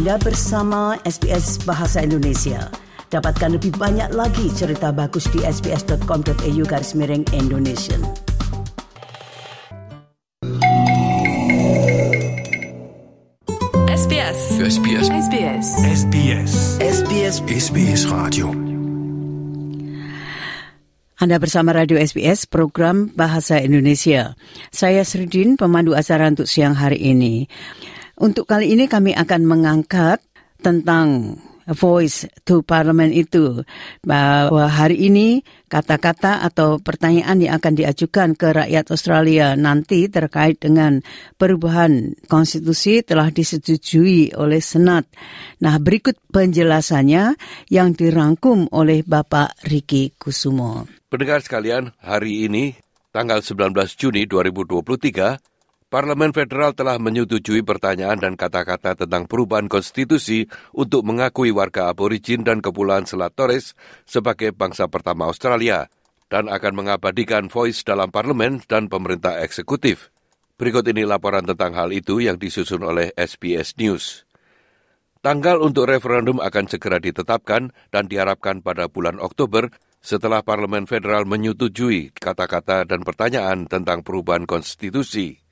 Anda bersama SBS Bahasa Indonesia. Dapatkan lebih banyak lagi cerita bagus di sbs.com.au garis miring Indonesia. SBS. SBS. SBS. SBS. SBS SBS Radio. Anda bersama Radio SBS program Bahasa Indonesia. Saya Sridin, pemandu acara untuk siang hari ini. Untuk kali ini kami akan mengangkat tentang voice to parliament itu bahwa hari ini kata-kata atau pertanyaan yang akan diajukan ke rakyat Australia nanti terkait dengan perubahan konstitusi telah disetujui oleh Senat. Nah, berikut penjelasannya yang dirangkum oleh Bapak Riki Kusumo. Pendengar sekalian, hari ini, tanggal 19 Juni 2023, Parlemen Federal telah menyetujui pertanyaan dan kata-kata tentang perubahan konstitusi untuk mengakui warga aborigin dan Kepulauan Selat Torres sebagai bangsa pertama Australia dan akan mengabadikan voice dalam parlemen dan pemerintah eksekutif. Berikut ini laporan tentang hal itu yang disusun oleh SBS News. Tanggal untuk referendum akan segera ditetapkan dan diharapkan pada bulan Oktober setelah Parlemen Federal menyetujui kata-kata dan pertanyaan tentang perubahan konstitusi.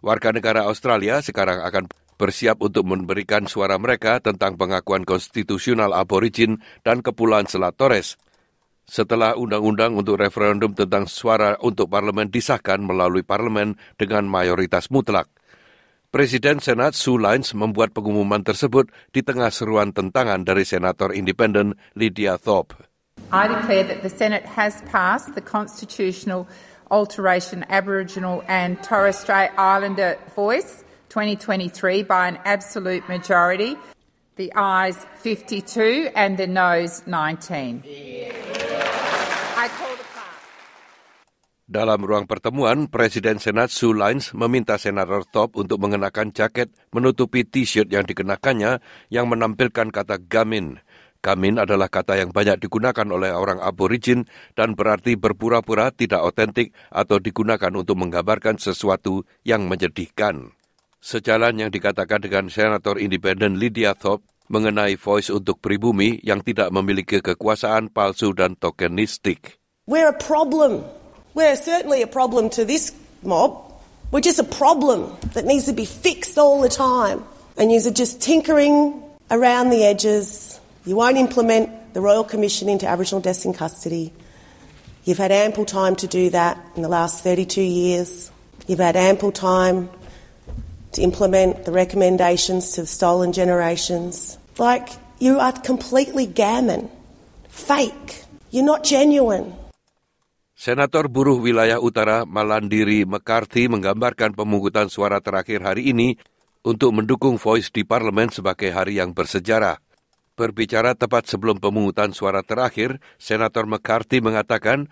Warga negara Australia sekarang akan bersiap untuk memberikan suara mereka tentang pengakuan konstitusional aborigin dan Kepulauan Selat Torres. Setelah undang-undang untuk referendum tentang suara untuk parlemen disahkan melalui parlemen dengan mayoritas mutlak. Presiden Senat Sue Lines membuat pengumuman tersebut di tengah seruan tentangan dari Senator Independen Lydia Thorpe. I declare that the Senate has passed the constitutional alteration Aboriginal and Torres Strait Islander voice 2023 by an absolute majority. The ayes 52 and the noes 19. I call the part. Dalam ruang pertemuan, Presiden Senat Sue Lines meminta Senator Top untuk mengenakan jaket menutupi T-shirt yang dikenakannya yang menampilkan kata gamin. Gamin adalah kata yang banyak digunakan oleh orang aborigin dan berarti berpura-pura tidak otentik atau digunakan untuk menggambarkan sesuatu yang menyedihkan. Sejalan yang dikatakan dengan Senator Independen Lydia Thorpe mengenai voice untuk pribumi yang tidak memiliki kekuasaan palsu dan tokenistik. We're a problem. We're certainly a problem to this mob. We're just a problem that needs to be fixed all the time. And you're just tinkering around the edges. You won't implement the Royal Commission into Aboriginal deaths in custody. You've had ample time to do that in the last 32 years. You've had ample time to implement the recommendations to the stolen generations. Like, you are completely gammon, fake. You're not genuine. Senator Buruh Wilayah Utara Malandiri McCarthy menggambarkan pemungutan suara terakhir hari ini untuk mendukung Voice di parlemen sebagai hari yang bersejarah. Berbicara tepat sebelum pemungutan suara terakhir, Senator McCarthy mengatakan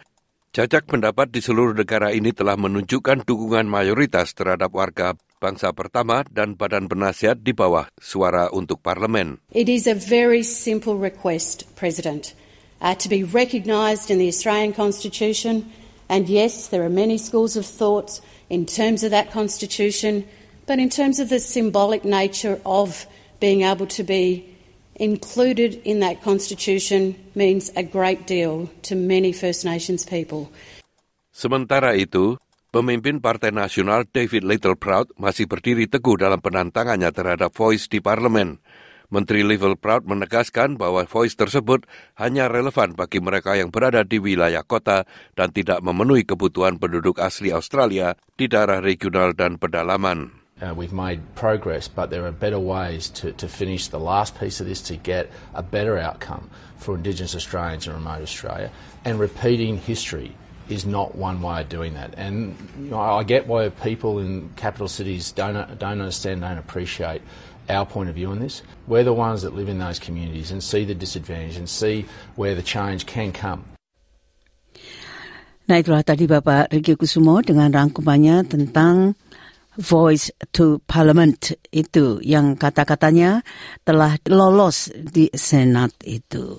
jajak pendapat di seluruh negara ini telah menunjukkan dukungan mayoritas terhadap warga bangsa pertama dan badan penasihat di bawah suara untuk parlemen. It is a very simple request, President, uh, to be recognised in the Australian Constitution. And yes, there are many schools of thought in terms of that Constitution, but in terms of the symbolic nature of being able to be included in that Constitution means a great deal to many First Nations people. Sementara itu, pemimpin Partai Nasional David Littleproud masih berdiri teguh dalam penantangannya terhadap Voice di parlemen. Menteri Littleproud menegaskan bahwa Voice tersebut hanya relevan bagi mereka yang berada di wilayah kota dan tidak memenuhi kebutuhan penduduk asli Australia di daerah regional dan pedalaman. Uh, we've made progress, but there are better ways to, to finish the last piece of this to get a better outcome for Indigenous Australians in remote Australia. And repeating history is not one way of doing that. And you know, I get why people in capital cities don't, don't understand, don't appreciate our point of view on this. We're the ones that live in those communities and see the disadvantage and see where the change can come. Nah itulah tadi Bapak Riki Kusumo dengan rangkumannya tentang Voice to Parliament itu yang kata-katanya telah lolos di Senat itu.